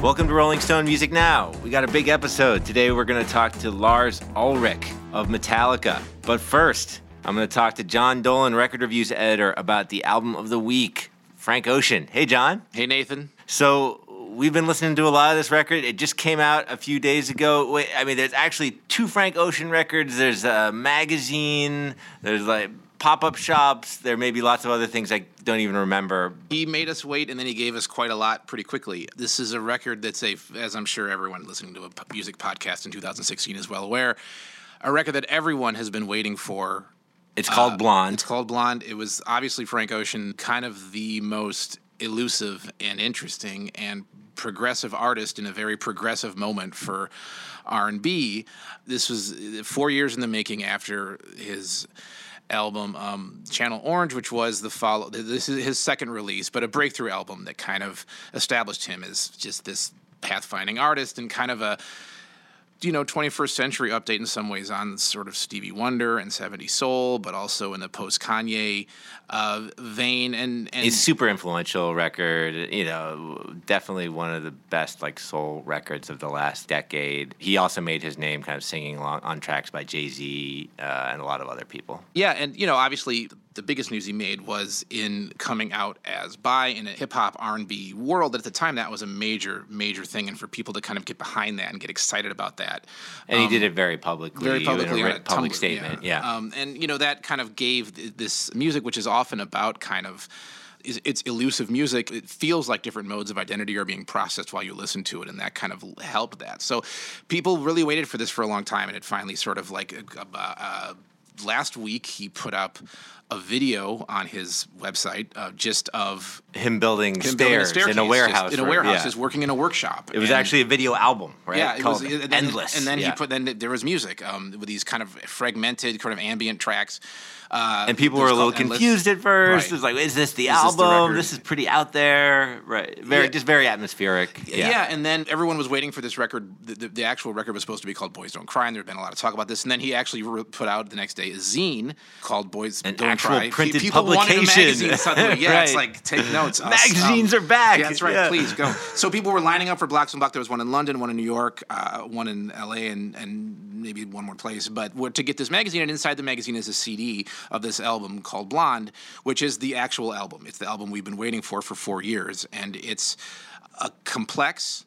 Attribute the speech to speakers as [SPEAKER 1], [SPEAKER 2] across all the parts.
[SPEAKER 1] Welcome to Rolling Stone Music Now. We got a big episode. Today we're going to talk to Lars Ulrich of Metallica. But first, I'm going to talk to John Dolan, record reviews editor, about the album of the week, Frank Ocean. Hey, John.
[SPEAKER 2] Hey, Nathan.
[SPEAKER 1] So we've been listening to a lot of this record. It just came out a few days ago. Wait, I mean, there's actually two Frank Ocean records. There's a magazine. There's like pop-up shops. There may be lots of other things I don't even remember.
[SPEAKER 2] He made us wait, and then he gave us quite a lot pretty quickly. This is a record that's a, as I'm sure everyone listening to a music podcast in 2016 is well aware, a record that everyone has been waiting for.
[SPEAKER 1] It's called
[SPEAKER 2] Uh,
[SPEAKER 1] Blonde.
[SPEAKER 2] It's called Blonde. It was obviously Frank Ocean, kind of the most elusive and interesting and progressive artist in a very progressive moment for R&B. This was four years in the making after his album um, Channel Orange, which was the follow. This is his second release, but a breakthrough album that kind of established him as just this pathfinding artist and kind of a you know 21st century update in some ways on sort of Stevie Wonder and 70 Soul, but also in the post Kanye uh, vein. And, and
[SPEAKER 1] It's super influential record. You know, definitely one of the best like soul records of the last decade. He also made his name kind of singing along on tracks by Jay Z uh, and a lot of other people.
[SPEAKER 2] Yeah, and you know, obviously, the biggest news he made was in coming out as bi in a hip hop R and B world. At the time, that was a major, major thing, and for people to kind of get behind that and get excited about that,
[SPEAKER 1] And he did it very publicly.
[SPEAKER 2] Um, very publicly
[SPEAKER 1] a
[SPEAKER 2] a
[SPEAKER 1] public
[SPEAKER 2] Tumblr,
[SPEAKER 1] statement. Yeah.
[SPEAKER 2] Um, and you know, that kind of gave th- this music, which is often about kind of. It's elusive music. It feels like different modes of identity are being processed while you listen to it, and that kind of helped that. So, people really waited for this for a long time, and it finally sort of like uh, uh, last week he put up a video on his website uh, just of
[SPEAKER 1] Him building
[SPEAKER 2] him building
[SPEAKER 1] stairs in a warehouse.
[SPEAKER 2] in a warehouse,
[SPEAKER 1] yeah.
[SPEAKER 2] just working in a workshop.
[SPEAKER 1] It was
[SPEAKER 2] And-
[SPEAKER 1] actually a video album, right?
[SPEAKER 2] yeah, it was
[SPEAKER 1] Called
[SPEAKER 2] then-
[SPEAKER 1] endless.
[SPEAKER 2] And then
[SPEAKER 1] yeah.
[SPEAKER 2] he put then there was music um, with these kind of fragmented, kind of ambient tracks. Uh,
[SPEAKER 1] and people were a little
[SPEAKER 2] called Endless.
[SPEAKER 1] confused at first.
[SPEAKER 2] Right.
[SPEAKER 1] It was like, is this the
[SPEAKER 2] Is this the
[SPEAKER 1] album? This, is pretty out there, right? Very,
[SPEAKER 2] Yeah.
[SPEAKER 1] just very atmospheric.
[SPEAKER 2] Yeah. yeah. and then everyone was waiting for this record. The, the, the actual record was supposed to be called "Boys Don't Cry," and there had been a lot of talk about this. And then he actually re- put out the next day a zine called "Boys
[SPEAKER 1] An
[SPEAKER 2] Don't
[SPEAKER 1] actual
[SPEAKER 2] Cry."
[SPEAKER 1] Printed
[SPEAKER 2] People wanted a magazine suddenly. Yeah, it's like take notes.
[SPEAKER 1] Magazines are back.
[SPEAKER 2] Yeah, that's right.
[SPEAKER 1] Yeah.
[SPEAKER 2] Please go. So people were lining up for Blocks and Block. There was one in London, one in New York, uh, one in L.A., and and maybe one more place. But to get this magazine, and inside the magazine is a CD of this album called Blonde, which is the actual album. It's the album we've been waiting for for four years, and it's a complex.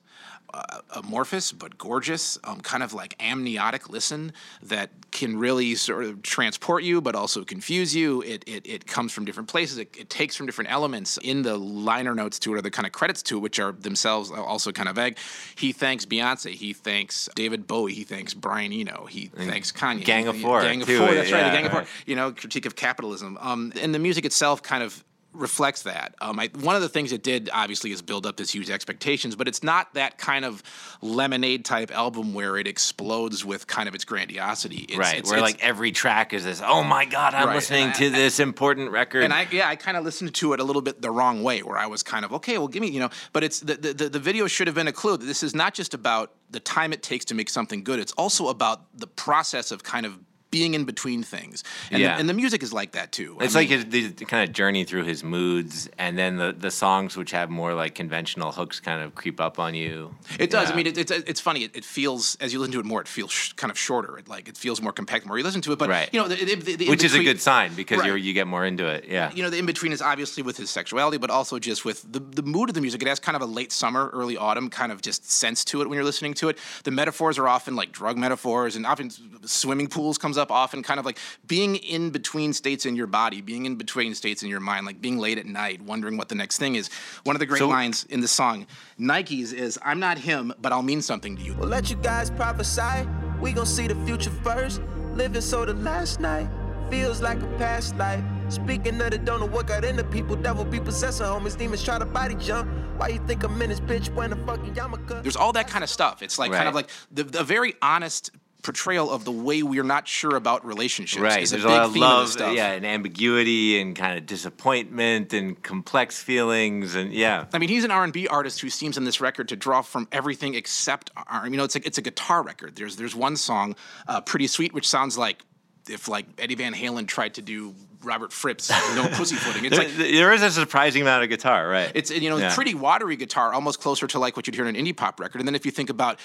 [SPEAKER 2] Uh, amorphous but gorgeous, um, kind of like amniotic listen that can really sort of transport you, but also confuse you. It it, it comes from different places. It, it takes from different elements in the liner notes to it, or the kind of credits to it, which are themselves also kind of vague. He thanks Beyonce. He thanks David Bowie. He thanks Brian Eno. He thanks Kanye.
[SPEAKER 1] Gang of Four,
[SPEAKER 2] Gang of Four. That's right. The Gang of Four. You know, critique of capitalism. Um, and the music itself kind of reflects that. Um, I, one of the things it did obviously is build up this huge expectations, but it's not that kind of lemonade type album where it explodes with kind of its grandiosity. It's,
[SPEAKER 1] right.
[SPEAKER 2] it's-
[SPEAKER 1] where
[SPEAKER 2] it's-
[SPEAKER 1] like every track is this. Oh my god, I'm
[SPEAKER 2] Right,
[SPEAKER 1] listening
[SPEAKER 2] and I-
[SPEAKER 1] to this important record.
[SPEAKER 2] and I yeah I kind of listened to it a little bit the wrong way where I was kind of okay well give me you know but it's the the, the video should have been a clue that this is not just about the time it takes to make something good it's also about the process of kind of being in between things and,
[SPEAKER 1] Yeah.
[SPEAKER 2] the, and the music is like that too I
[SPEAKER 1] It's like
[SPEAKER 2] mean-
[SPEAKER 1] his the kind of journey through his moods, and then the, the songs which have more like conventional hooks kind of creep up on you.
[SPEAKER 2] It does.
[SPEAKER 1] Yeah.
[SPEAKER 2] I mean, it, it's it's funny. It, it feels as you listen to it more, it feels sh- kind of shorter. It like it feels more compact the more you listen to it. But
[SPEAKER 1] Right.
[SPEAKER 2] you know, the, the
[SPEAKER 1] which is a good sign because
[SPEAKER 2] Right.
[SPEAKER 1] you you get more into it. Yeah.
[SPEAKER 2] You know, the in between is obviously with his sexuality, but also just with the, the mood of the music. It has kind of a late summer, early autumn kind of just sense to it when you're listening to it. The metaphors are often like drug metaphors, and often swimming pools comes up often, kind of like being in between states in your body, being in between states in your mind, like being late at night, wondering what the next thing is. One of the great
[SPEAKER 1] So-
[SPEAKER 2] lines in the song, Nikes, is I'm not him, but I'll mean something to you.
[SPEAKER 3] Well, let you guys prophesy. We gon' see the future first. Living so the last night feels like a past life. Speaking of the don't know what got into people, devil be possessing homies, demons try to body jump. Why you think I'm in this bitch when the fucking yarmulke?
[SPEAKER 2] There's all that kind of stuff. It's like kind of like the, the very honest portrayal of the way we're not sure about relationships.
[SPEAKER 1] Right.
[SPEAKER 2] Is a
[SPEAKER 1] There's
[SPEAKER 2] big
[SPEAKER 1] a lot of
[SPEAKER 2] theme of
[SPEAKER 1] love,
[SPEAKER 2] stuff.
[SPEAKER 1] yeah, and ambiguity and kind of disappointment and complex feelings and yeah.
[SPEAKER 2] I mean, he's an R&B artist who seems in this record to draw from everything except R. You know, it's a, it's a guitar record. There's there's one song, uh, "Pretty Sweet," which sounds like if like Eddie Van Halen tried to do Robert Fripp's "No Pussyfooting." It's
[SPEAKER 1] There,
[SPEAKER 2] like
[SPEAKER 1] there is a surprising amount of guitar, right?
[SPEAKER 2] it's you know
[SPEAKER 1] Yeah.
[SPEAKER 2] pretty watery guitar, almost closer to like what you'd hear in an indie pop record. And then if you think about,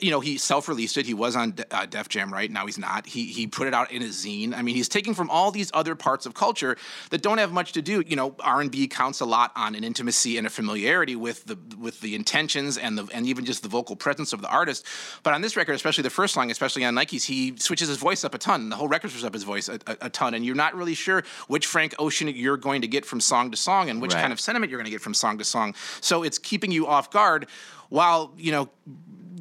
[SPEAKER 2] you know, he self-released it. He was on De- uh, Def Jam, right? Now he's not. He he put it out in a zine. I mean, he's taking from all these other parts of culture that don't have much to do. You know, R and B counts a lot on an intimacy and a familiarity with the with the intentions and the and even just the vocal presence of the artist. But on this record, especially the first song, especially on Nikes, he switches his voice up a ton. The whole record switches up his voice a, a, a ton, and you're not really sure which Frank Ocean you're going to get from song to song and which
[SPEAKER 1] Right.
[SPEAKER 2] kind of sentiment you're going to get from song to song. So it's keeping you off guard while, you know,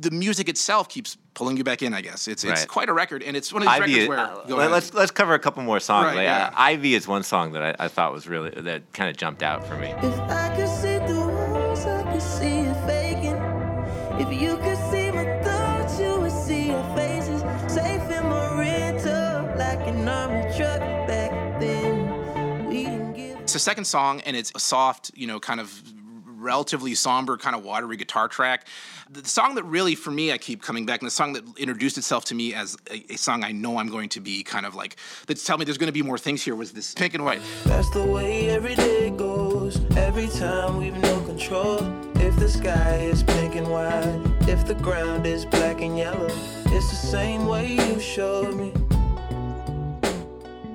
[SPEAKER 2] the music itself keeps pulling you back in, I guess. It's it's
[SPEAKER 1] Right.
[SPEAKER 2] quite a record and it's one of these
[SPEAKER 1] Ivy,
[SPEAKER 2] records where
[SPEAKER 1] uh, let-
[SPEAKER 2] ahead.
[SPEAKER 1] let's let's cover a couple more songs.
[SPEAKER 2] Right,
[SPEAKER 1] Like,
[SPEAKER 2] yeah.
[SPEAKER 1] uh, Ivy is one song that I, I thought was really that kind of jumped out for me.
[SPEAKER 3] If I could see through walls, I could see it faking. If you could see
[SPEAKER 2] the second song, and it's a soft, you know, kind of relatively somber, kind of watery guitar track. The song that really, for me, I keep coming back, and the song that introduced itself to me as a, a song I know I'm going to be kind of like, that tell me there's going to be more things here, was this Pink and White.
[SPEAKER 3] That's the way every day goes. Every time we've no control. If the sky is pink and white, if the ground is black and yellow, it's the same way you showed me.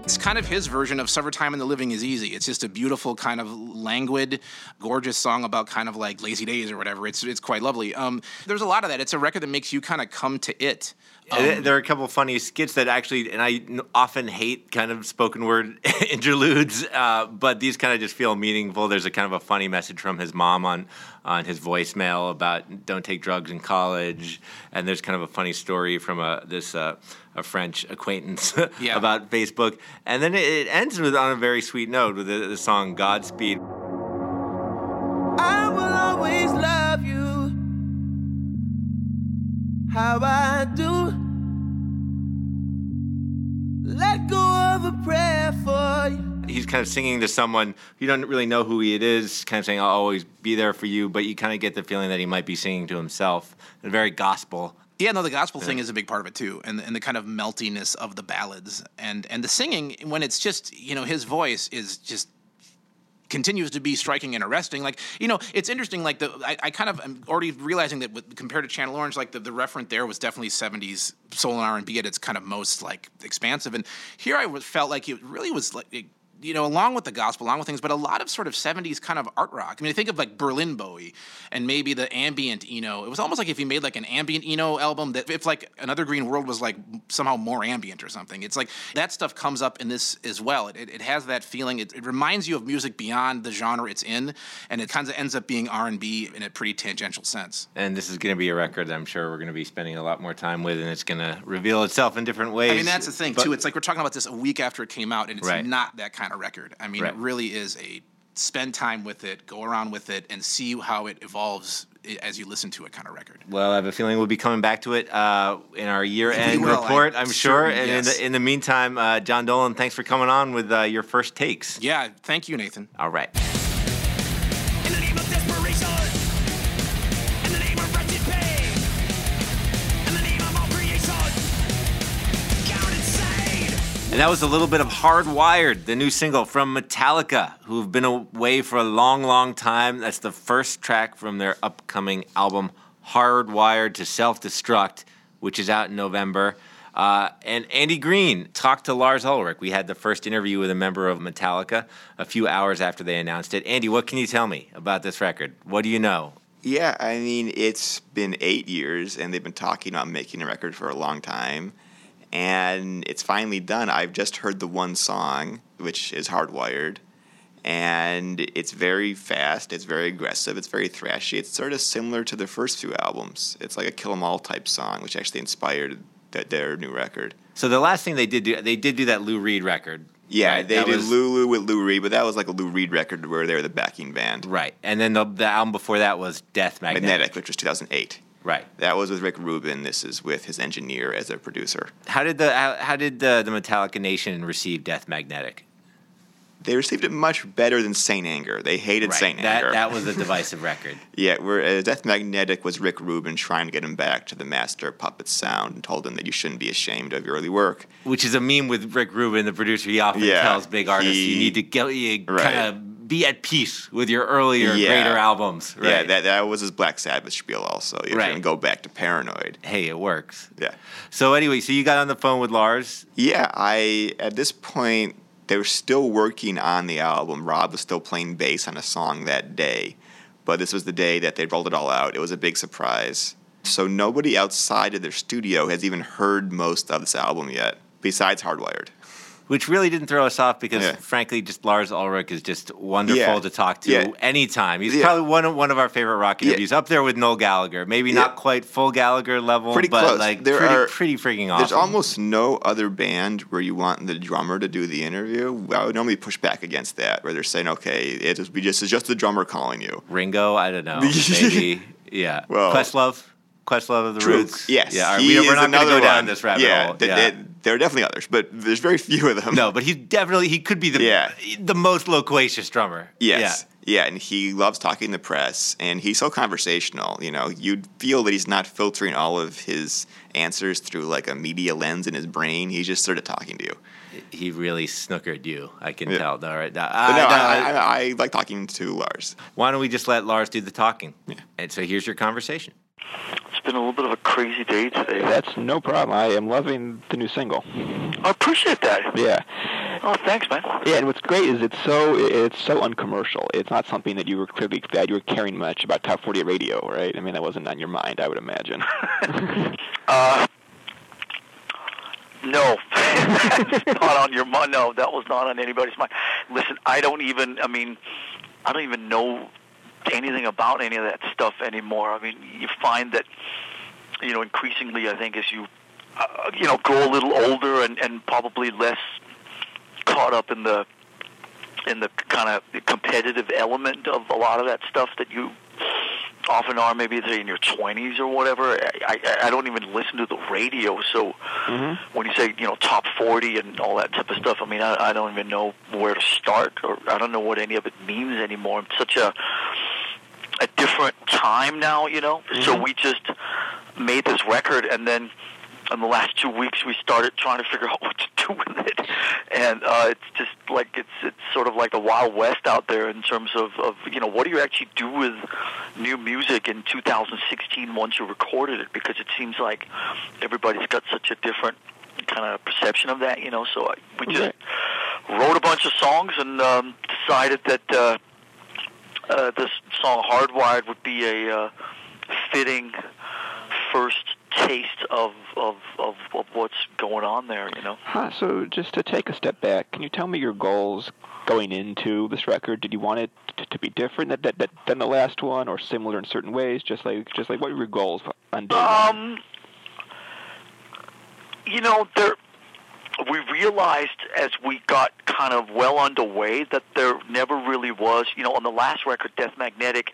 [SPEAKER 2] It's kind of his version of Summertime and the Living is Easy. It's just a beautiful, kind of languid, gorgeous song about kind of like lazy days or whatever. It's it's quite lovely. Um, there's a lot of that. It's a record that makes you kind of come to it.
[SPEAKER 1] And there are a couple funny skits that actually, and I often hate kind of spoken word interludes, uh, but these kind of just feel meaningful. There's a kind of a funny message from his mom on on his voicemail about don't take drugs in college, and there's kind of a funny story from a this uh, a French acquaintance
[SPEAKER 2] Yeah.
[SPEAKER 1] about Facebook, and then it, it ends with on a very sweet note with the, the song Godspeed.
[SPEAKER 3] I will always love you. How I do. Let go of a prayer for you.
[SPEAKER 1] he's kind of singing to someone you don't really know who he it is, kind of saying, "I'll always be there for you," but you kind of get the feeling that he might be singing to himself, and very gospel.
[SPEAKER 2] Yeah, no, the gospel thing is a big part of it too, and and the kind of meltiness of the ballads and and the singing when it's just you know his voice is just continues to be striking and arresting. Like you know, it's interesting. Like the I, I kind of am already realizing that with, compared to Channel Orange, like the, the referent there was definitely '70s soul and R&B at its kind of most like expansive, and here I was, felt like it really was like. It, you know, along with the gospel, along with things, but a lot of sort of 70s kind of art rock. I mean, I think of like Berlin Bowie and maybe the ambient Eno. It was almost like if he made like an ambient Eno album that if like Another Green World was like somehow more ambient or something. It's like that stuff comes up in this as well. It, it, it has that feeling. It, it reminds you of music beyond the genre it's in, and it kind of ends up being R&B in a pretty tangential sense.
[SPEAKER 1] And this is going to be a record I'm sure we're going to be spending a lot more time with, and it's going to reveal itself in different ways.
[SPEAKER 2] I mean, that's the thing
[SPEAKER 1] But-
[SPEAKER 2] too. It's like we're talking about this a week after it came out, and it's
[SPEAKER 1] Right.
[SPEAKER 2] not that kind of record. I mean,
[SPEAKER 1] Right.
[SPEAKER 2] it really is a spend time with it, go around with it, and see how it evolves as you listen to it kind of record.
[SPEAKER 1] Well, I have a feeling we'll be coming back to it uh, in our year-end
[SPEAKER 2] will,
[SPEAKER 1] report.
[SPEAKER 2] I-
[SPEAKER 1] I'm sure. And
[SPEAKER 2] yes.
[SPEAKER 1] in, the, in the meantime, uh, John Dolan, thanks for coming on with uh, your first takes.
[SPEAKER 2] Yeah, thank you, Nathan.
[SPEAKER 1] All right. And that was a little bit of Hardwired, the new single from Metallica, who've been away for a long, long time. That's the first track from their upcoming album, Hardwired to Self Destruct, which is out in November. Uh, and Andy Green talked to Lars Ulrich. We had the first interview with a member of Metallica a few hours after they announced it. Andy, what can you tell me about this record? What do you know?
[SPEAKER 4] Yeah, I mean, it's been eight years, and they've been talking about making a record for a long time, and it's finally done. I've just heard the one song, which is Hardwired, and it's very fast, it's very aggressive, it's very thrashy. It's sort of similar to their first few albums. It's like a Kill 'Em All type song, which actually inspired th- their new record.
[SPEAKER 1] So the last thing they did do, they did do that Lou Reed record,
[SPEAKER 4] Yeah,
[SPEAKER 1] Right,
[SPEAKER 4] they
[SPEAKER 1] that
[SPEAKER 4] did
[SPEAKER 1] was-
[SPEAKER 4] Lulu with Lou Reed, but that was like a Lou Reed record where they were the backing band.
[SPEAKER 1] Right, and then the the album before that was Death Magnetic.
[SPEAKER 4] Magnetic, which was 2008.
[SPEAKER 1] Right.
[SPEAKER 4] That was with Rick Rubin. This is with his engineer as their producer.
[SPEAKER 1] How did the how, how did the, the Metallica Nation receive Death Magnetic?
[SPEAKER 4] They received it much better than Saint Anger. They hated Saint
[SPEAKER 1] that
[SPEAKER 4] Anger.
[SPEAKER 1] that was a divisive record.
[SPEAKER 4] Yeah, where uh, Death Magnetic was Rick Rubin trying to get him back to the master puppet sound and told him that you shouldn't be ashamed of your early work.
[SPEAKER 1] which is a meme with Rick Rubin, the producer. He often
[SPEAKER 4] Yeah,
[SPEAKER 1] tells big artists,
[SPEAKER 4] he-
[SPEAKER 1] "You need to get you
[SPEAKER 4] Right.
[SPEAKER 1] kind of be at peace with your earlier,
[SPEAKER 4] Yeah.
[SPEAKER 1] greater albums." Right?
[SPEAKER 4] Yeah, that, that was his Black Sabbath spiel also. You're
[SPEAKER 1] Right.
[SPEAKER 4] to go back to Paranoid.
[SPEAKER 1] hey, it works.
[SPEAKER 4] Yeah.
[SPEAKER 1] So anyway, so you got on the phone with Lars.
[SPEAKER 4] Yeah, I at this point they were still working on the album. Rob was still playing bass on a song that day, but this was the day that they rolled it all out. It was a big surprise. So nobody outside of their studio has even heard most of this album yet, besides Hardwired.
[SPEAKER 1] Which really didn't throw us off because,
[SPEAKER 4] Yeah.
[SPEAKER 1] frankly, just Lars Ulrich is just wonderful
[SPEAKER 4] Yeah.
[SPEAKER 1] to talk to
[SPEAKER 4] Yeah.
[SPEAKER 1] anytime. He's probably one of one of our favorite rock interviews, up there with Noel Gallagher. Maybe not quite full Gallagher level,
[SPEAKER 4] Pretty
[SPEAKER 1] but
[SPEAKER 4] close.
[SPEAKER 1] like
[SPEAKER 4] There
[SPEAKER 1] pretty,
[SPEAKER 4] are-
[SPEAKER 1] pretty freaking awesome.
[SPEAKER 4] There's almost no other band where you want the drummer to do the interview. I would normally push back against that, where they're saying, "Okay, it is we just it's just the drummer calling you."
[SPEAKER 1] Ringo. I don't know. Maybe. Yeah.
[SPEAKER 4] Well-
[SPEAKER 1] Questlove. Questlove of the
[SPEAKER 4] True.
[SPEAKER 1] Roots.
[SPEAKER 4] Yes.
[SPEAKER 1] Yeah. right, we, we're not going to go down
[SPEAKER 4] one.
[SPEAKER 1] this rabbit
[SPEAKER 4] yeah,
[SPEAKER 1] hole.
[SPEAKER 4] th-
[SPEAKER 1] yeah.
[SPEAKER 4] th- there are definitely others, but there's very few of them.
[SPEAKER 1] No, but he's definitely he could be the
[SPEAKER 4] Yeah.
[SPEAKER 1] the most loquacious drummer.
[SPEAKER 4] Yes. Yeah. and he loves talking to the press, and he's so conversational. You know, you'd feel that he's not filtering all of his answers through like a media lens in his brain. He's just sort of talking to you.
[SPEAKER 1] He really snookered you. I can
[SPEAKER 4] Yeah.
[SPEAKER 1] tell. All right.
[SPEAKER 4] But
[SPEAKER 1] I-
[SPEAKER 4] no,
[SPEAKER 1] no,
[SPEAKER 4] I-
[SPEAKER 1] I,
[SPEAKER 4] I like talking to Lars.
[SPEAKER 1] why don't we just let Lars do the talking?
[SPEAKER 4] Yeah.
[SPEAKER 1] And so here's your conversation.
[SPEAKER 5] It's been a little bit of a crazy day today.
[SPEAKER 6] That's no problem. I am loving the new single.
[SPEAKER 5] I appreciate that.
[SPEAKER 6] Yeah,
[SPEAKER 5] Oh, thanks, man.
[SPEAKER 6] yeah. And what's great is it's so it's so uncommercial. It's not something that you were clearly that you were caring much about top 40 radio, right? I mean, that wasn't on your mind, I would imagine.
[SPEAKER 5] Uh, no, That's not on your mind. No, that was not on anybody's mind. Listen, I don't even. I mean, I don't even know anything about any of that stuff anymore. I mean, you find that you know increasingly. I think as you uh, you know grow a little older and and probably less caught up in the in the kind of competitive element of a lot of that stuff that you often are maybe say in your 20s or whatever I, I, I don't even listen to the radio so when you say you know top 40 and all that type of stuff I mean I, I don't even know where to start or I don't know what any of it means anymore it's such a a different time now you know? So we just made this record and then in the last two weeks we started trying to figure out what to do with it. And uh it's just like it's it's sort of like the wild west out there in terms of of you know what do you actually do with new music in 2016 once you recorded it? Because it seems like everybody's got such a different kind of perception of that you know? So I, we just wrote a bunch of songs and um decided that uh uh, this song "Hardwired" would be a uh, fitting first taste of, of of of what's going on there. You know.
[SPEAKER 6] Huh, so just to take a step back, can you tell me your goals going into this record? Did you want it to, to be different that, that, that, than the last one, or similar in certain ways? Just like just like what were your goals on day one?
[SPEAKER 5] Um, you know, there. We realized as we got kind of well underway that there never really was. You know, on the last record, Death Magnetic,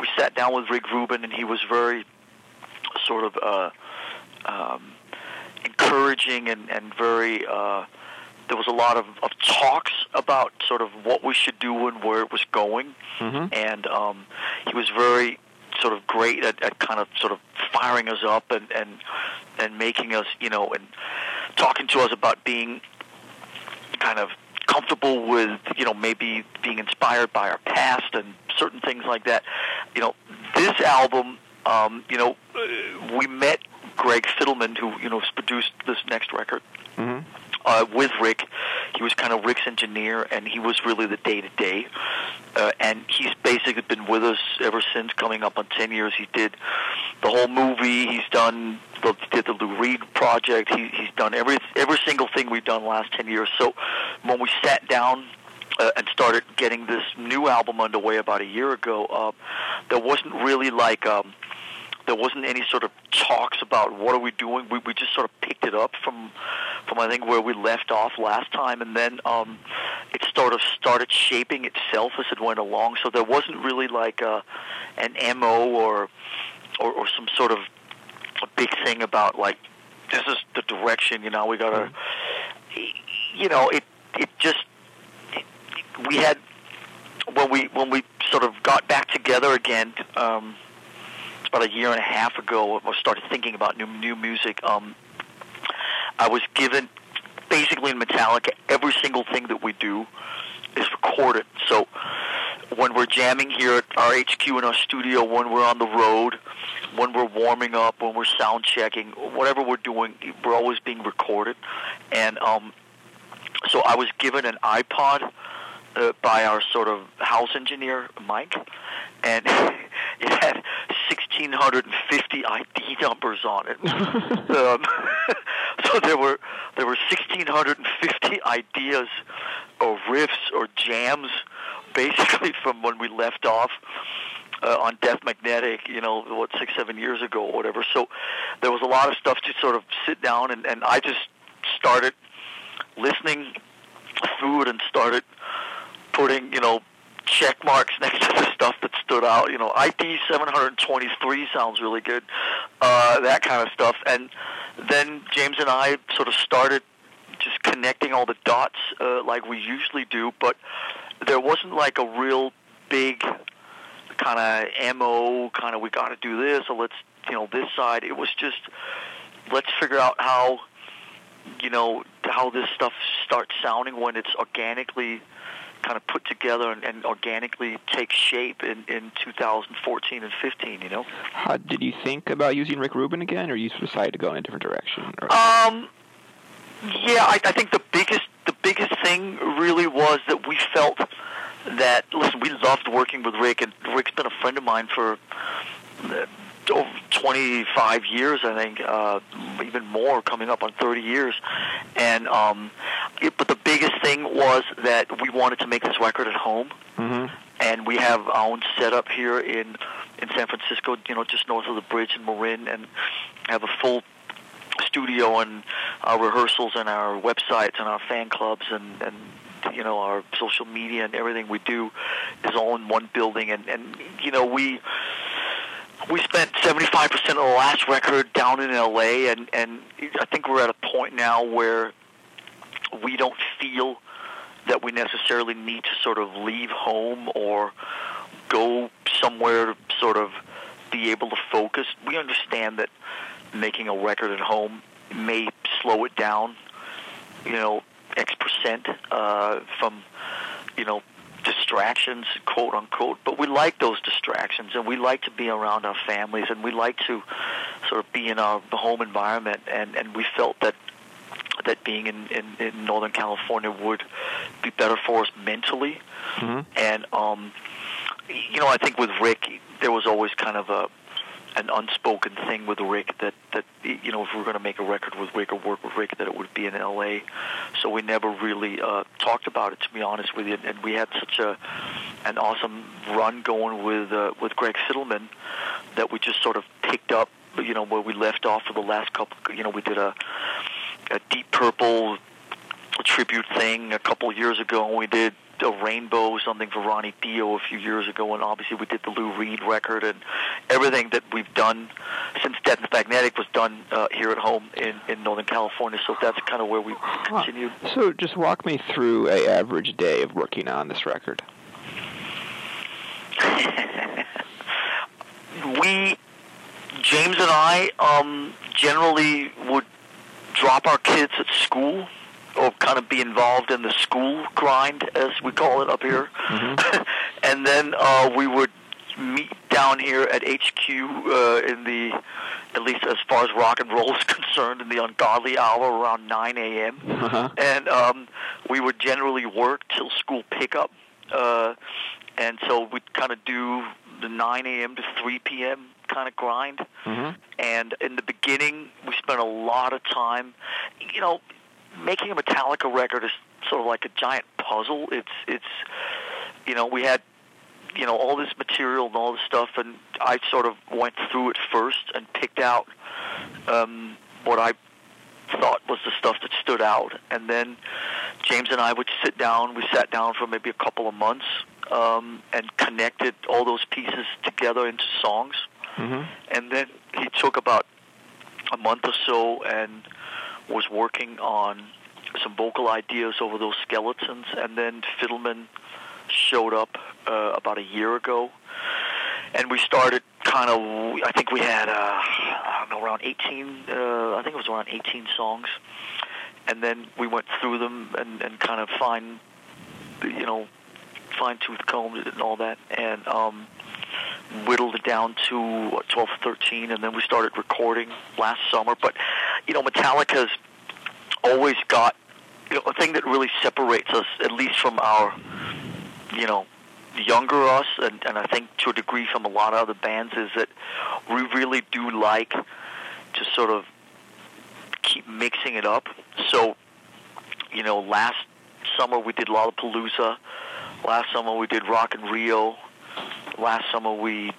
[SPEAKER 5] we sat down with Rick Rubin, and he was very sort of uh, um, encouraging and and very. Uh, there was a lot of, of talks about sort of what we should do and where it was going, and um, he was very sort of great at, at kind of sort of firing us up and and and making us you know and talking to us about being kind of comfortable with you know maybe being inspired by our past and certain things like that. You know this album um you know we met Greg Fidelman who you know produced this next record uh, with Rick. He was kind of Rick's engineer, and he was really the day to day. And he's basically been with us ever since, coming up on ten years. He did the whole movie. He's done the did the Lou Reed project. He, he's done every every single thing we've done last ten years. So when we sat down. Uh, and started getting this new album underway about a year ago. Uh, there wasn't really like um, there wasn't any sort of talks about what are we doing. We we just sort of picked it up from from I think where we left off last time, and then um, it sort of started shaping itself as it went along. So there wasn't really like a, an mo or, or or some sort of a big thing about like this is the direction. You know, we gotta. You know, it it just we had when we when we sort of got back together again. Um, about a year and a half ago, I started thinking about new new music. Um, I was given basically in Metallica every single thing that we do is recorded. So when we're jamming here at our HQ in our studio, when we're on the road, when we're warming up, when we're sound checking, whatever we're doing, we're always being recorded. And um, so I was given an iPod uh, by our sort of house engineer, Mike, and it had 1,650 ID numbers on it. um, so there were there were 1,650 ideas or riffs or jams, basically from when we left off. Uh, on Death Magnetic, you know, what six, seven years ago, or whatever. So there was a lot of stuff to sort of sit down, and, and I just started listening through it and started putting, you know, check marks next to the stuff that stood out. You know, ID 723 sounds really good, uh, that kind of stuff. And then James and I sort of started just connecting all the dots uh, like we usually do, but there wasn't like a real big kind of mo kind of we got to do this or let's you know this side. It was just let's figure out how you know how this stuff starts sounding when it's organically kind of put together and, and organically take shape in, in 2014 and 15. You know.
[SPEAKER 6] How, did you think about using Rick Rubin again, or you decided to go in a different direction? Or?
[SPEAKER 5] Um, yeah, I, I think the biggest the biggest thing really was that we felt that listen, we loved working with Rick, and Rick's been a friend of mine for. Over 25 years, I think, uh, even more, coming up on 30 years. And um, it, but the biggest thing was that we wanted to make this record at home,
[SPEAKER 6] mm-hmm.
[SPEAKER 5] and we have our own setup here in in San Francisco, you know, just north of the bridge in Marin, and have a full studio and our rehearsals and our websites and our fan clubs and and you know our social media and everything we do is all in one building and and you know we we spent 75% of the last record down in LA and and I think we're at a point now where we don't feel that we necessarily need to sort of leave home or go somewhere to sort of be able to focus. We understand that making a record at home may slow it down, you know, X percent uh, from, you know, distractions, quote unquote. But we like those distractions, and we like to be around our families, and we like to sort of be in our home environment. And and we felt that that being in, in, in Northern California would be better for us mentally.
[SPEAKER 6] Mm-hmm.
[SPEAKER 5] And um, you know, I think with Rick, there was always kind of a an unspoken thing with Rick that that you know if we were going to make a record with Rick or work with Rick that it would be in L.A. So we never really uh, talked about it to be honest with you. And we had such a an awesome run going with uh, with Greg Fidelman that we just sort of picked up you know where we left off for the last couple. You know we did a a Deep Purple tribute thing a couple years ago, and we did a Rainbow, something for Ronnie Dio a few years ago, and obviously we did the Lou Reed record, and everything that we've done since Death Magnetic was done uh, here at home in, in Northern California. So that's kind of where we continued.
[SPEAKER 6] So just walk me through a average day of working on this record.
[SPEAKER 5] we, James and I, um, generally would drop our kids at school or kind of be involved in the school grind, as we call it up here. and then uh, we would meet down here at HQ uh, in the, at least as far as rock and roll is concerned, in the ungodly hour around 9 a.m.
[SPEAKER 6] Uh-huh.
[SPEAKER 5] And um, we would generally work till school pickup. Uh, and so we'd kind of do the 9 a.m. to 3 p.m. kind of grind.
[SPEAKER 6] Mhm.
[SPEAKER 5] And in the beginning, we spent a lot of time, you know, making a Metallica record is sort of like a giant puzzle. It's it's you know we had you know all this material and all this stuff, and I sort of went through it first and picked out um, what I thought was the stuff that stood out, and then James and I would sit down. We sat down for maybe a couple of months um, and connected all those pieces together into songs,
[SPEAKER 6] Mm-hmm.
[SPEAKER 5] and then he took about a month or so and was working on some vocal ideas over those skeletons, and then Fidelman showed up uh, about a year ago, and we started kind of. I think we had uh, I don't know around 18. Uh, I think it was around 18 songs, and then we went through them and, and kind of fine, you know, fine tooth combed it and all that, and um, whittled it down to what, 12 13, and then we started recording last summer. But you know, Metallica's always got you know, a thing that really separates us, at least from our, you know, younger us, and, and I think to a degree from a lot of other bands, is that we really do like to sort of keep mixing it up. So, you know, last summer we did Lollapalooza. Last summer we did Rock in Rio. Last summer we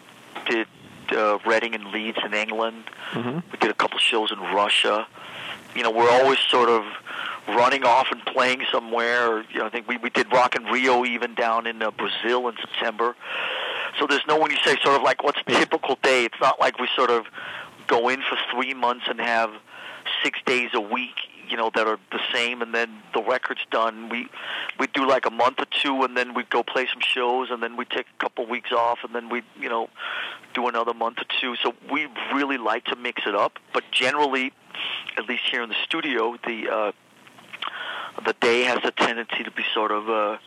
[SPEAKER 5] did uh, Reading and Leeds in England.
[SPEAKER 6] Mm-hmm.
[SPEAKER 5] We did a couple shows in Russia. You know, we're always sort of running off and playing somewhere. You know, I think we, we did Rock in Rio even down in uh, Brazil in September. So there's no when you say sort of like what's a typical day. It's not like we sort of go in for three months and have six days a week, you know, that are the same, and then the record's done. We we do like a month or two, and then we go play some shows, and then we take a couple weeks off, and then we you know do another month or two. So we really like to mix it up, but generally, at least here in the studio, the uh, the day has a tendency to be sort of. Uh,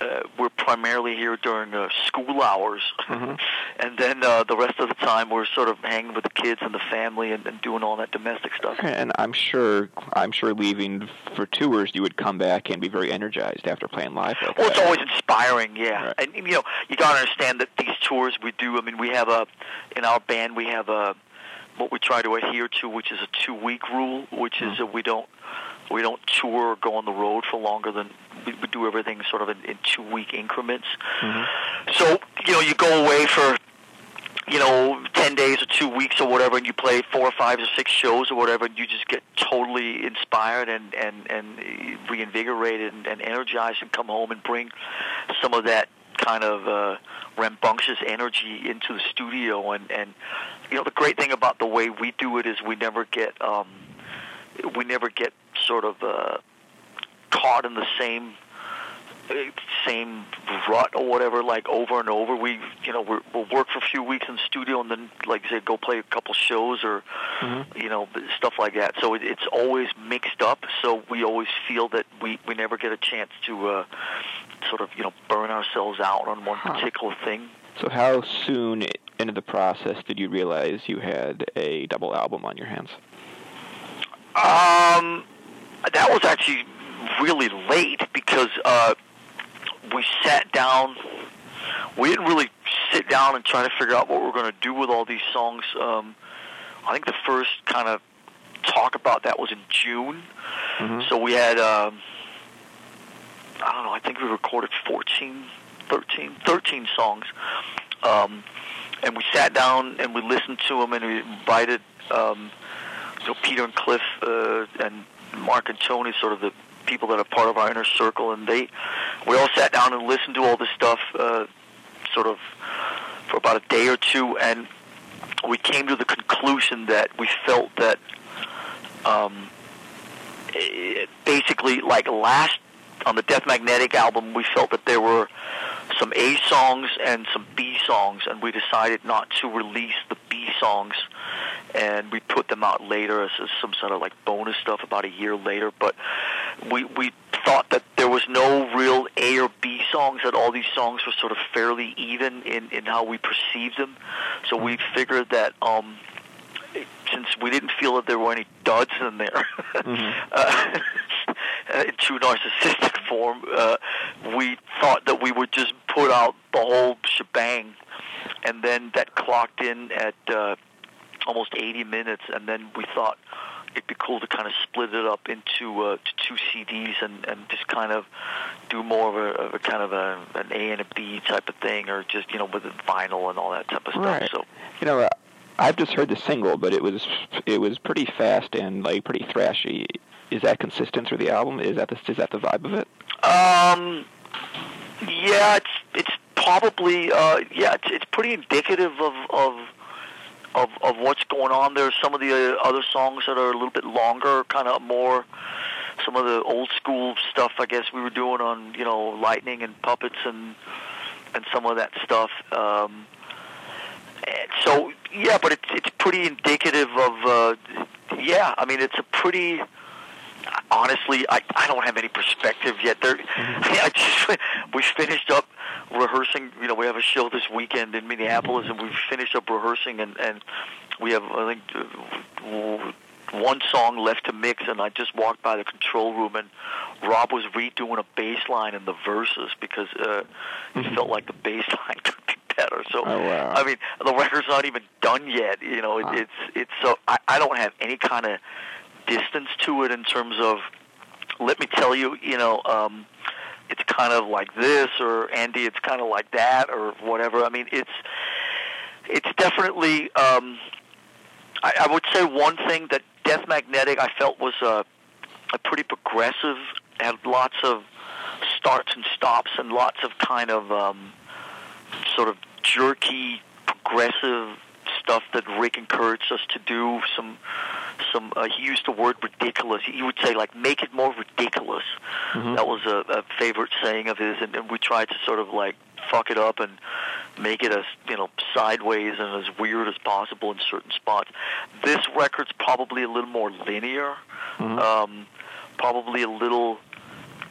[SPEAKER 5] uh, we're primarily here during uh, school hours, and then uh, the rest of the time we're sort of hanging with the kids and the family and, and doing all that domestic stuff.
[SPEAKER 6] And I'm sure, I'm sure, leaving for tours, you would come back and be very energized after playing live. Like
[SPEAKER 5] Well, it's always inspiring, yeah.
[SPEAKER 6] Right.
[SPEAKER 5] And you know, you got to understand that these tours we do. I mean, we have a in our band we have a what we try to adhere to, which is a two week rule, which is that we don't we don't tour or go on the road for longer than we, we do everything sort of in, in two week increments. So you know, you go away for you know, 10 days or two weeks or whatever, and you play four or five or six shows or whatever, and you just get totally inspired and, and, and reinvigorated and, and energized and come home and bring some of that kind of uh, rambunctious energy into the studio. And, and, you know, the great thing about the way we do it is we never get, um, we never get sort of uh, caught in the same same rut or whatever, like over and over. We, you know, we're, we'll work for a few weeks in the studio and then, like I said, go play a couple shows or, you know, stuff like that. So it, it's always mixed up. So we always feel that we we never get a chance to uh, sort of, you know, burn ourselves out on one particular thing.
[SPEAKER 6] So how soon into the process did you realize you had a double album on your hands?
[SPEAKER 5] Um, that was actually really late because uh, we sat down. We didn't really sit down and try to figure out what we're going to do with all these songs. Um, I think the first kind of talk about that was in June. So we had, um, I don't know, I think we recorded 14, 13, 13 songs. Um, and we sat down and we listened to them and we invited um, so Peter and Cliff uh, and Mark and Tony, sort of the people that are part of our inner circle, and they we all sat down and listened to all this stuff, uh, sort of for about a day or two, and we came to the conclusion that we felt that um, eh, basically, like last on the Death Magnetic album, we felt that there were some A songs and some B songs, and we decided not to release the songs, and we put them out later as, as some sort of like bonus stuff about a year later. But we we thought that there was no real A or B songs; that all these songs were sort of fairly even in in how we perceived them. So we figured that. um since we didn't feel that there were any duds in there, uh, in true narcissistic form, uh, we thought that we would just put out the whole shebang, and then that clocked in at uh, almost 80 minutes, and then we thought, it'd be cool to kind of split it up into uh, to two CDs and, and just kind of do more of a, of a kind of a, an A and a B type of thing, or just you know with the vinyl and all that type of stuff.
[SPEAKER 6] Right.
[SPEAKER 5] So
[SPEAKER 6] You know, uh, I've just heard the single, but it was it was pretty fast and like pretty thrashy. Is that consistent through the album? Is that the is that the vibe of it?
[SPEAKER 5] Um, yeah, it's it's probably uh, yeah, it's it's pretty indicative of of of of what's going on. There's some of the uh, other songs that are a little bit longer, kind of more some of the old school stuff. I guess we were doing on you know lightning and puppets and and some of that stuff. Um, so yeah, but it's it's pretty indicative of uh, yeah. I mean, it's a pretty honestly, I, I don't have any perspective yet. There, I just we finished up rehearsing. You know, we have a show this weekend in Minneapolis, and we finished up rehearsing, and and we have I think uh, one song left to mix. And I just walked by the control room, and Rob was redoing a bass line in the verses because uh, it felt like the bass line could be better. So
[SPEAKER 6] Oh, wow.
[SPEAKER 5] I mean, the record's not even done yet. You know, it,
[SPEAKER 6] Wow.
[SPEAKER 5] it's it's so I, I don't have any kind of distance to it in terms of let me tell you, you know, um, it's kind of like this, or Andy, it's kind of like that, or whatever. I mean, it's it's definitely. Um, I, I would say one thing that Death Magnetic I felt was a, a pretty progressive, had lots of starts and stops, and lots of kind of um, sort of jerky, progressive stuff that Rick encouraged us to do. Some, some. Uh, he used the word ridiculous. He would say like, "Make it more ridiculous." That was a, a favorite saying of his, and, and we tried to sort of like fuck it up and make it as you know sideways and as weird as possible in certain spots. This record's probably a little more linear, um, probably a little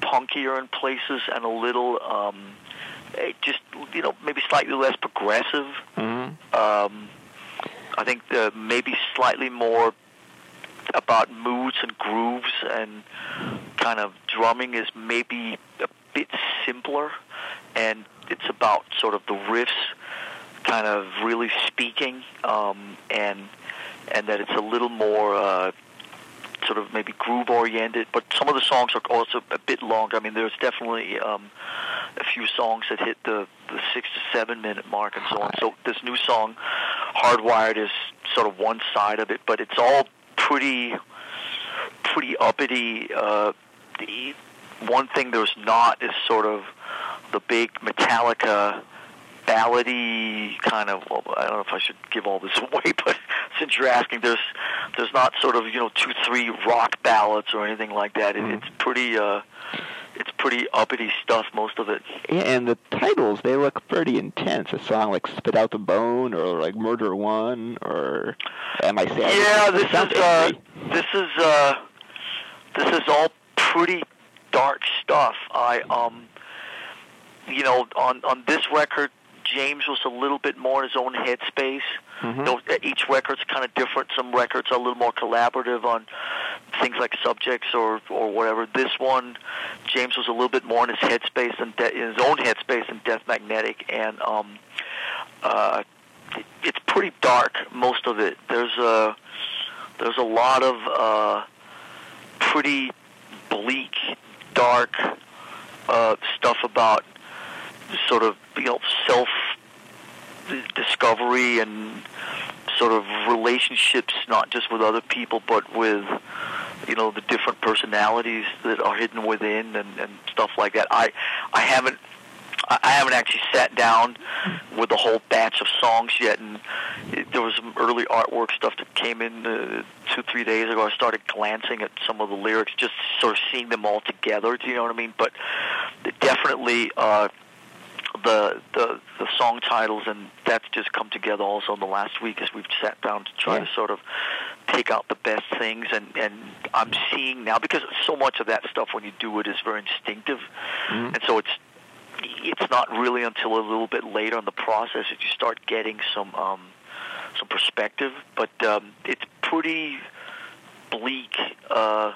[SPEAKER 5] punkier in places, and a little um, eh, just you know maybe slightly less progressive.
[SPEAKER 6] Mm-hmm.
[SPEAKER 5] Um, I think uh, maybe slightly more about moods and grooves and kind of drumming is maybe a bit simpler, and it's about sort of the riffs kind of really speaking, um, and and that it's a little more uh, sort of maybe groove oriented. But some of the songs are also a bit longer. I mean, there's definitely um, a few songs that hit the the six to seven minute mark and so on. So this new song, Hardwired, is sort of one side of it, but it's all pretty pretty uppity. Uh, the one thing there's not is sort of the big Metallica ballady kind of. Well, I don't know if I should give all this away, but since you're asking, there's there's not sort of you know two three rock ballads or anything like that. It, It's pretty. Uh, it's pretty uppity stuff, most of it.
[SPEAKER 6] Yeah, and the titles they look pretty intense. A song like "Spit Out the Bone" or like "Murder One" or "Am I Sad?"
[SPEAKER 5] Yeah, this is uh, this is uh, this is all pretty dark stuff. I um, you know, on on this record, James was a little bit more in his own headspace.
[SPEAKER 6] Mm-hmm.
[SPEAKER 5] You know, each record's kind of different. Some records are a little more collaborative on things like subjects or or whatever. This one, James was a little bit more in his headspace and de- in his own headspace and Death Magnetic, and um, uh, it's pretty dark. Most of it. There's a there's a lot of uh, pretty bleak, dark uh, stuff about sort of you know self discovery and sort of relationships, not just with other people, but with you know the different personalities that are hidden within and, and stuff like that. I I haven't I haven't actually sat down with a whole batch of songs yet, and it, there was some early artwork stuff that came in uh, two three days ago. I started glancing at some of the lyrics, just sort of seeing them all together. Do you know what I mean? But definitely. Uh, the the the song titles and that's just come together also in the last week as we've sat down to try
[SPEAKER 6] Yeah.
[SPEAKER 5] to sort of take out the best things and and I'm seeing now because so much of that stuff when you do it is very instinctive
[SPEAKER 6] Mm-hmm.
[SPEAKER 5] and so it's it's not really until a little bit later in the process that you start getting some um some perspective but um it's pretty bleak uh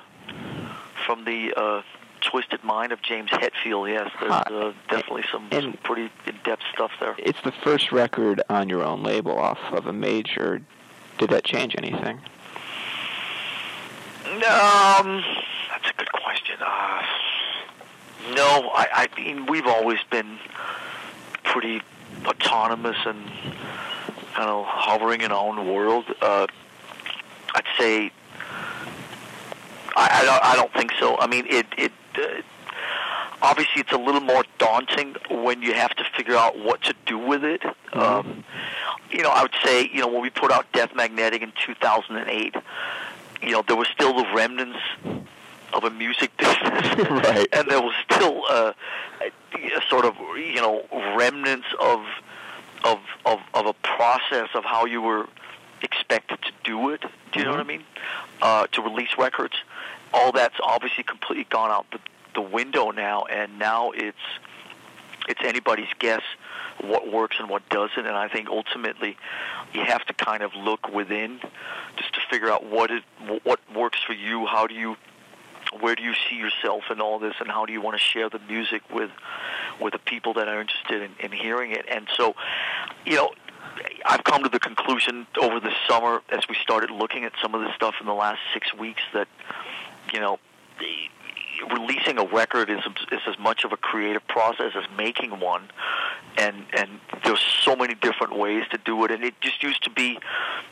[SPEAKER 5] from the uh Twisted Mind of James Hetfield, yes, there's uh, definitely some, some pretty in-depth stuff there.
[SPEAKER 6] It's the first record on your own label off of a major. Did that change anything?
[SPEAKER 5] Um, that's a good question. Uh, no, I, I mean we've always been pretty autonomous and kind of hovering in our own world. Uh, I'd say I, I don't. I don't think so. I mean, it. It. Uh, obviously, it's a little more daunting when you have to figure out what to do with it. Um, you know, I would say, you know, when we put out Death Magnetic in 2008, you know, there were still the remnants of a music business,
[SPEAKER 6] Right.
[SPEAKER 5] and there was still uh, a, a sort of, you know, remnants of of of of a process of how you were expected to do it. Do you know what I mean? Uh, to release records, all that's obviously completely gone out the, the window now, and now it's it's anybody's guess what works and what doesn't. And I think ultimately you have to kind of look within just to figure out what it what works for you. How do you where do you see yourself in all this, and how do you want to share the music with with the people that are interested in, in hearing it? And so, you know, I've come to the conclusion over the summer as we started looking at some of this stuff in the last six weeks that, you know, releasing a record is is as much of a creative process as making one, and and there's so many different ways to do it. And it just used to be,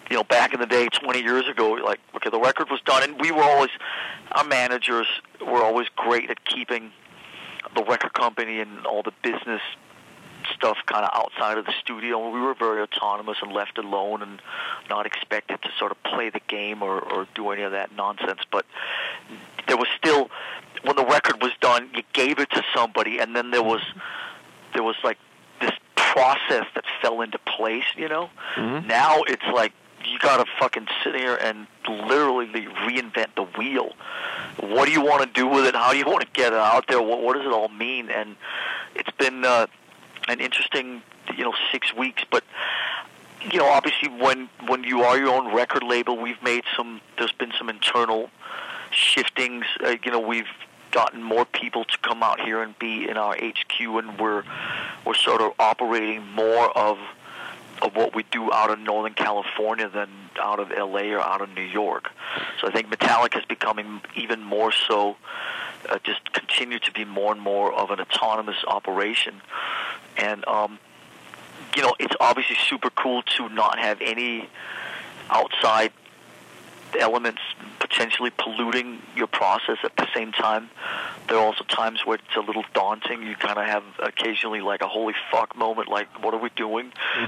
[SPEAKER 5] you know, back in the day, 20 years ago, like okay, the record was done, and we were always, our managers were always great at keeping the record company and all the business stuff kind of outside of the studio. We were very autonomous and left alone and not expected to sort of play the game or, or do any of that nonsense. But there was still, when the record was done, you gave it to somebody, and then there was there was like this process that fell into place. You know, now it's like you got to fucking sit here and literally reinvent the wheel. What do you want to do with it? How do you want to get it out there? What, what does it all mean? And it's been uh, an interesting, you know, six weeks. But you know, obviously, when when you are your own record label, we've made some. There's been some internal shiftings. Uh, you know, we've gotten more people to come out here and be in our HQ, and we're we're sort of operating more of of what we do out of Northern California than out of LA or out of New York. So I think Metallica is becoming even more so, uh, just continue to be more and more of an autonomous operation. And, um, you know, it's obviously super cool to not have any outside elements potentially polluting your process at the same time. There are also times where it's a little daunting. You kind of have occasionally like a holy fuck moment, like, what are we doing?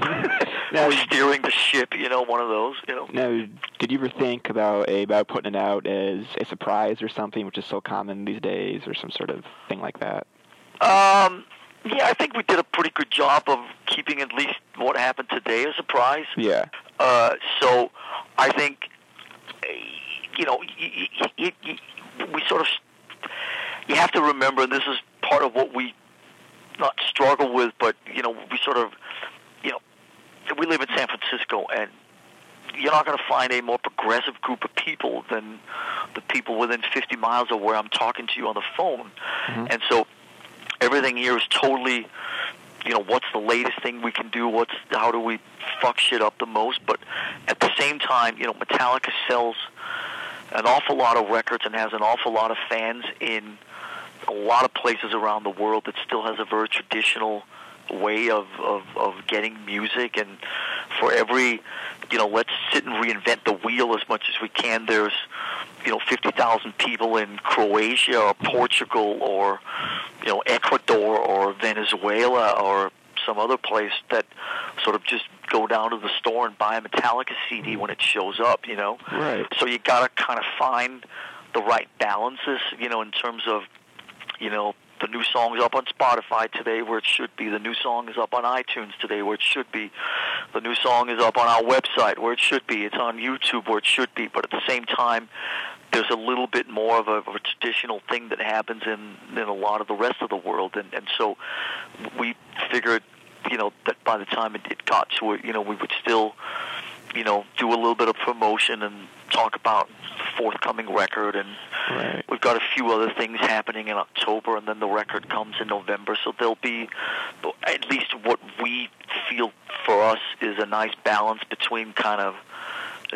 [SPEAKER 6] Now-
[SPEAKER 5] We're steering the ship, you know, one of those, you know.
[SPEAKER 6] Now, did you ever think about a, about putting it out as a surprise or something, which is so common these days, or some sort of thing like that?
[SPEAKER 5] Um, yeah, I think we did a pretty good job of keeping at least what happened today a surprise.
[SPEAKER 6] Yeah.
[SPEAKER 5] Uh, so I think, you know, y- y- y- y- we sort of, you have to remember, and this is part of what we not struggle with, but, you know, we sort of, you know, we live in San Francisco, and you're not going to find a more progressive group of people than the people within 50 miles of where I'm talking to you on the phone. And so everything here is totally you know what's the latest thing we can do? What's how do we fuck shit up the most? But at the same time you know metallica sells an awful lot of records and has an awful lot of fans in a lot of places around the world that still has a very traditional way of, of, of getting music and for every you know let's sit and reinvent the wheel as much as we can there's you know 50,000 people in Croatia or Portugal or you know Ecuador or Venezuela or some other place that sort of just go down to the store and buy a Metallica CD when it shows up, you know.
[SPEAKER 6] Right.
[SPEAKER 5] So you got to kind of find the right balances, you know, in terms of you know, the new song is up on Spotify today where it should be. The new song is up on iTunes today where it should be. The new song is up on our website where it should be. It's on YouTube where it should be. But at the same time, there's a little bit more of a, of a traditional thing that happens in, in a lot of the rest of the world. And, and so we figured, you know, that by the time it, it got to it, you know, we would still, you know, do a little bit of promotion and talk about forthcoming record and
[SPEAKER 6] Right.
[SPEAKER 5] We've got a few other things happening in October, and then the record comes in November. So there'll be at least what we feel for us is a nice balance between kind of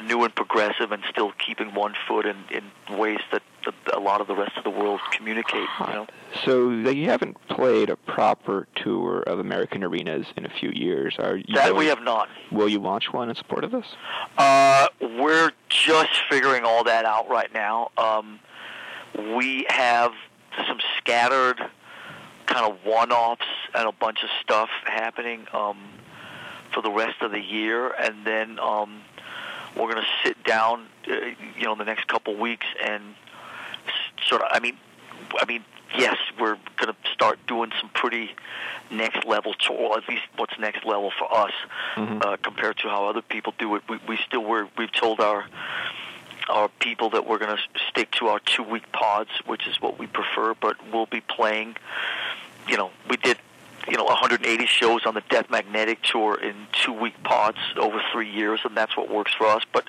[SPEAKER 5] new and progressive, and still keeping one foot in in ways that the, a lot of the rest of the world communicate. You know.
[SPEAKER 6] So you haven't played a proper tour of American arenas in a few years. Are you
[SPEAKER 5] That
[SPEAKER 6] going-
[SPEAKER 5] we have not.
[SPEAKER 6] Will you launch one in support of this?
[SPEAKER 5] Uh, we're just figuring all that out right now. Um, we have some scattered kind of one-offs and a bunch of stuff happening um, for the rest of the year, and then um, we're going to sit down, uh, you know, in the next couple weeks and sort of. I mean, I mean, yes, we're going to start doing some pretty next level tour. At least what's next level for us uh, compared to how other people do it. We, we still we're, we've told our our people that we're going to stick to our two week pods, which is what we prefer. But we'll be playing. You know, we did. You know, 180 shows on the Death Magnetic tour in two-week pods over three years, and that's what works for us. But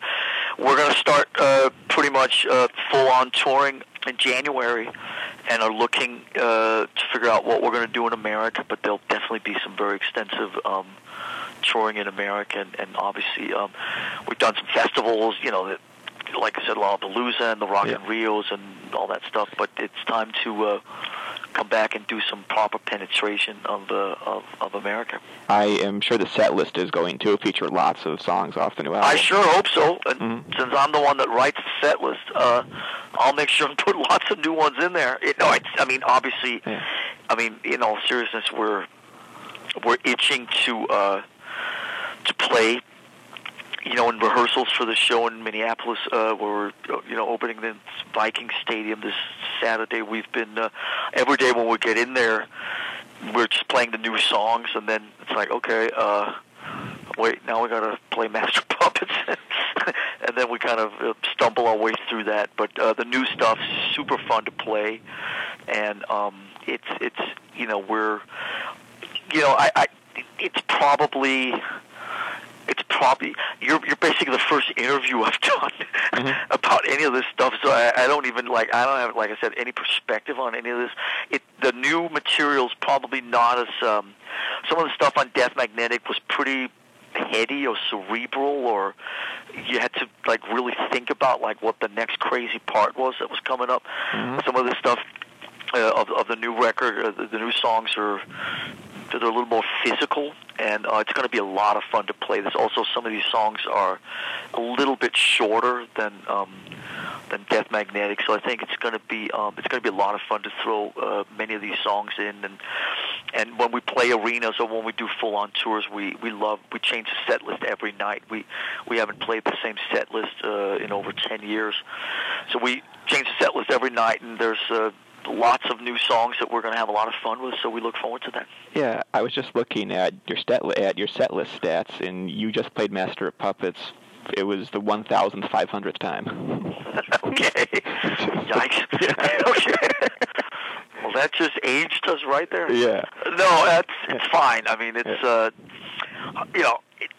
[SPEAKER 5] we're going to start uh, pretty much uh, full-on touring in January, and are looking uh, to figure out what we're going to do in America. But there'll definitely be some very extensive um, touring in America, and, and obviously um, we've done some festivals. You know, that, like I said, Lollapalooza and the Rock in Rios and all that stuff. But it's time to uh, come back and do some proper penetration of the of, of America.
[SPEAKER 6] I am sure the set list is going to feature lots of songs off the new album.
[SPEAKER 5] I sure hope so. And since I'm the one that writes the set list, uh, I'll make sure and put lots of new ones in there. It, no, it's, I mean, obviously, I mean, in all seriousness, we're we're itching to uh, to play. You know, in rehearsals for the show in Minneapolis, uh, where we're you know opening the Viking Stadium this Saturday, we've been uh, every day when we get in there, we're just playing the new songs, and then it's like, okay, uh, wait, now we got to play Master Puppets, and then we kind of uh, stumble our way through that. But uh, the new stuff's super fun to play, and um, it's it's you know we're you know I, I it's probably it's probably you're you're basically the first interview I've done about any of this stuff. So I, I don't even like I don't have like I said any perspective on any of this. It the new material's probably not as um, some of the stuff on Death Magnetic was pretty heady or cerebral or you had to like really think about like what the next crazy part was that was coming up. Some of this stuff uh, of of the new record, uh, the, the new songs are they're a little more physical, and uh, it's going to be a lot of fun to play. There's also some of these songs are a little bit shorter than um, than Death Magnetic, so I think it's going to be um, it's going to be a lot of fun to throw uh, many of these songs in. And and when we play arenas or when we do full on tours, we we love we change the set list every night. We we haven't played the same set list uh, in over ten years, so we change the set list every night, and there's uh, lots of new songs that we're going to have a lot of fun with. So we look forward to that.
[SPEAKER 6] Yeah, I was just looking at your stat at your set list stats, and you just played Master of Puppets. It was the 1,500th time.
[SPEAKER 5] okay. Yikes. okay. Well, that just aged us right there.
[SPEAKER 6] Yeah.
[SPEAKER 5] No, that's it's fine. I mean, it's uh, you know, it,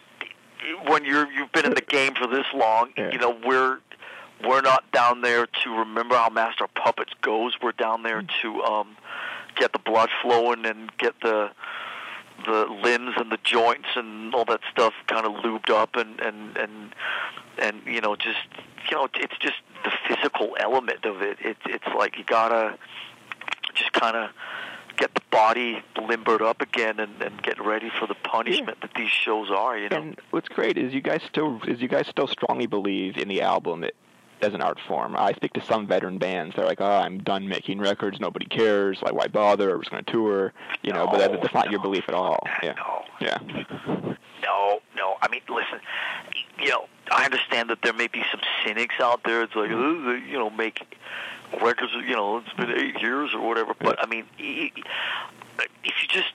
[SPEAKER 5] it, when you're you've been in the game for this long, you know, we're we're not down there to remember how Master Puppets goes. We're down there to um, get the blood flowing and get the the limbs and the joints and all that stuff kind of lubed up and and and and you know just you know it's just the physical element of it. It's it's like you gotta just kind of get the body limbered up again and, and get ready for the punishment that these shows are. You know.
[SPEAKER 6] And what's great is you guys still is you guys still strongly believe in the album it, as an art form. I speak to some veteran bands. They're like, "Oh, I'm done making records. Nobody cares. Like, why bother? We're just going to tour." You know, but that, that's not your belief at all. Yeah. Yeah.
[SPEAKER 5] No, no. I mean, listen. You know, I understand that there may be some cynics out there. It's like. You know, make records. You know, it's been eight years or whatever. But I mean, if you just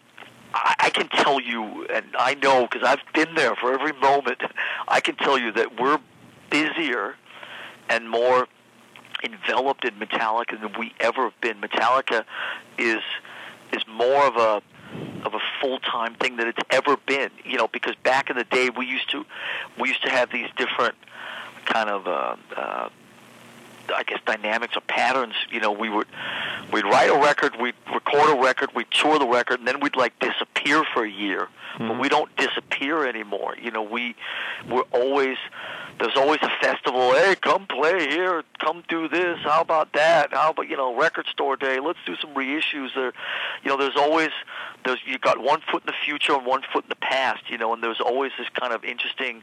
[SPEAKER 5] I I can tell you, and I know because I've been there for every moment. I can tell you that we're busier and more enveloped in Metallica than we ever have been. Metallica is is more of a of a full time thing than it's ever been. You know, because back in the day we used to we used to have these different kind of uh, uh, I guess dynamics or patterns. You know, we would we'd write a record, we'd record a record, we'd tour the record, and then we'd like disappear for a year. But mm-hmm. we don't disappear anymore. You know, we we're always there's always a festival. Hey, come play here. Come do this. How about that? How about you know record store day? Let's do some reissues. There, you know, there's always there's you got one foot in the future and one foot in the past. You know, and there's always this kind of interesting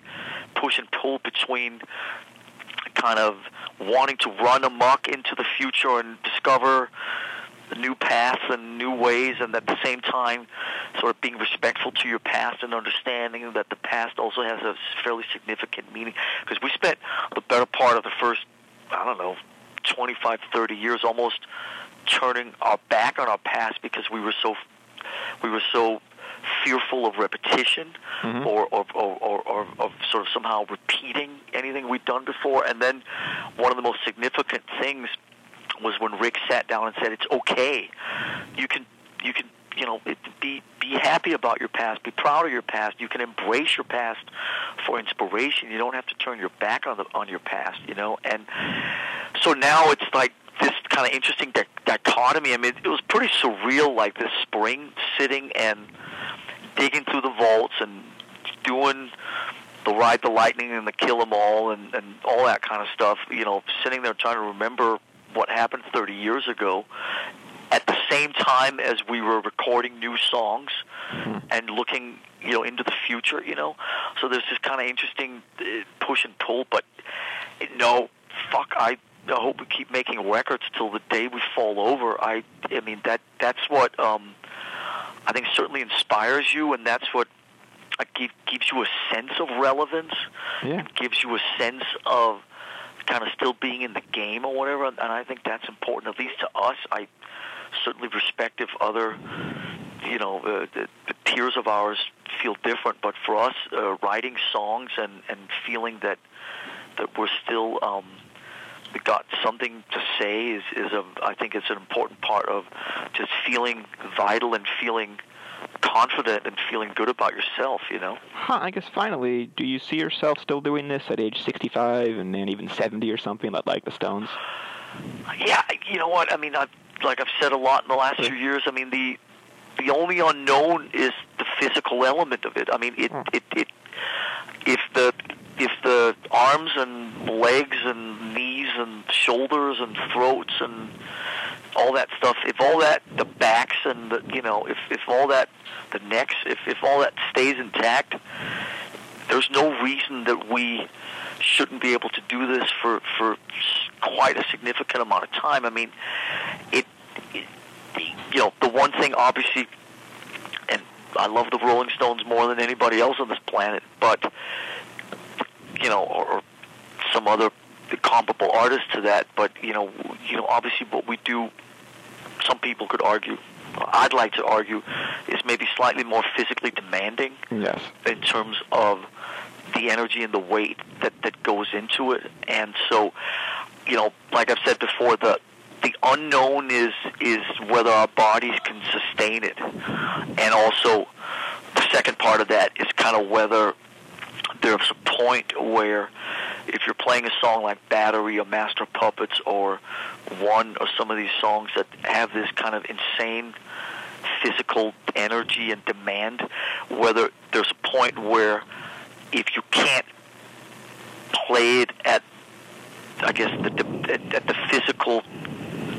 [SPEAKER 5] push and pull between kind of wanting to run amok into the future and discover new paths and new ways, and at the same time, sort of being respectful to your past and understanding that the past also has a fairly significant meaning. Because we spent the better part of the first, I don't know, 25, 30 years almost turning our back on our past because we were so, we were so fearful of repetition mm-hmm. or, or, or, or, or of sort of somehow repeating anything we'd done before. And then one of the most significant things was when Rick sat down and said, "It's okay. You can, you can, you know, it, be be happy about your past. Be proud of your past. You can embrace your past for inspiration. You don't have to turn your back on the on your past. You know." And so now it's like this kind of interesting di- dichotomy. I mean, it was pretty surreal, like this spring, sitting and digging through the vaults and doing the ride the lightning and the kill 'em all and and all that kind of stuff. You know, sitting there trying to remember what happened 30 years ago. At the same time as we were recording new songs and looking, you know, into the future, you know, so there's this kind of interesting uh, push and pull. But no, fuck, I I hope we keep making records till the day we fall over. I, I mean that that's what um, I think certainly inspires you, and that's what uh, give, gives you a sense of relevance.
[SPEAKER 6] Yeah.
[SPEAKER 5] It gives you a sense of kind of still being in the game or whatever, and I think that's important. At least to us, I certainly respect if other, you know, uh, the, the peers of ours feel different. But for us, uh, writing songs and and feeling that that we're still um, got something to say is is a I think it's an important part of just feeling vital and feeling confident and feeling good about yourself. You know.
[SPEAKER 6] Huh, I guess finally, do you see yourself still doing this at age 65 and then even 70 or something like, like the Stones?
[SPEAKER 5] Yeah, you know what? I mean, I've, like I've said a lot in the last few years. I mean, the the only unknown is the physical element of it. I mean, it it, it if the if the arms and legs and knees and shoulders and throats and all that stuff, if all that the backs and the you know, if if all that the necks, if if all that stays intact, there's no reason that we shouldn't be able to do this for for quite a significant amount of time. I mean, it, it you know, the one thing obviously and I love the Rolling Stones more than anybody else on this planet, but you know, or, or some other comparable artist to that, but you know, you know, obviously what we do some people could argue I'd like to argue is maybe slightly more physically demanding
[SPEAKER 6] Yes.
[SPEAKER 5] in terms of the energy and the weight that that goes into it. And so, you know, like I've said before, the the unknown is is whether our bodies can sustain it, and also the second part of that is kind of whether there's a point where if you're playing a song like Battery or Master Puppets or one or some of these songs that have this kind of insane physical energy and demand, whether there's a point where if you can't play it at, I guess, the, at, at the physical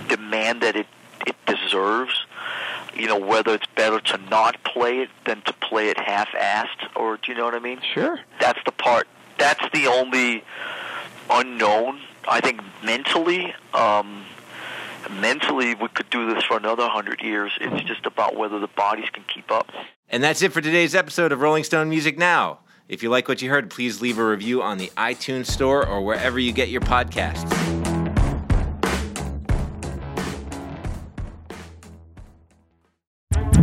[SPEAKER 5] demand that it, it deserves, you know, whether it's better to not play it than to play it half-assed, or do you know what I mean?
[SPEAKER 6] Sure.
[SPEAKER 5] That's the part. That's the only unknown. I think mentally, um, mentally, we could do this for another hundred years. It's just about whether the bodies can keep up.
[SPEAKER 1] And that's it for today's episode of Rolling Stone Music Now. If you like what you heard, please leave a review on the iTunes Store or wherever you get your podcasts.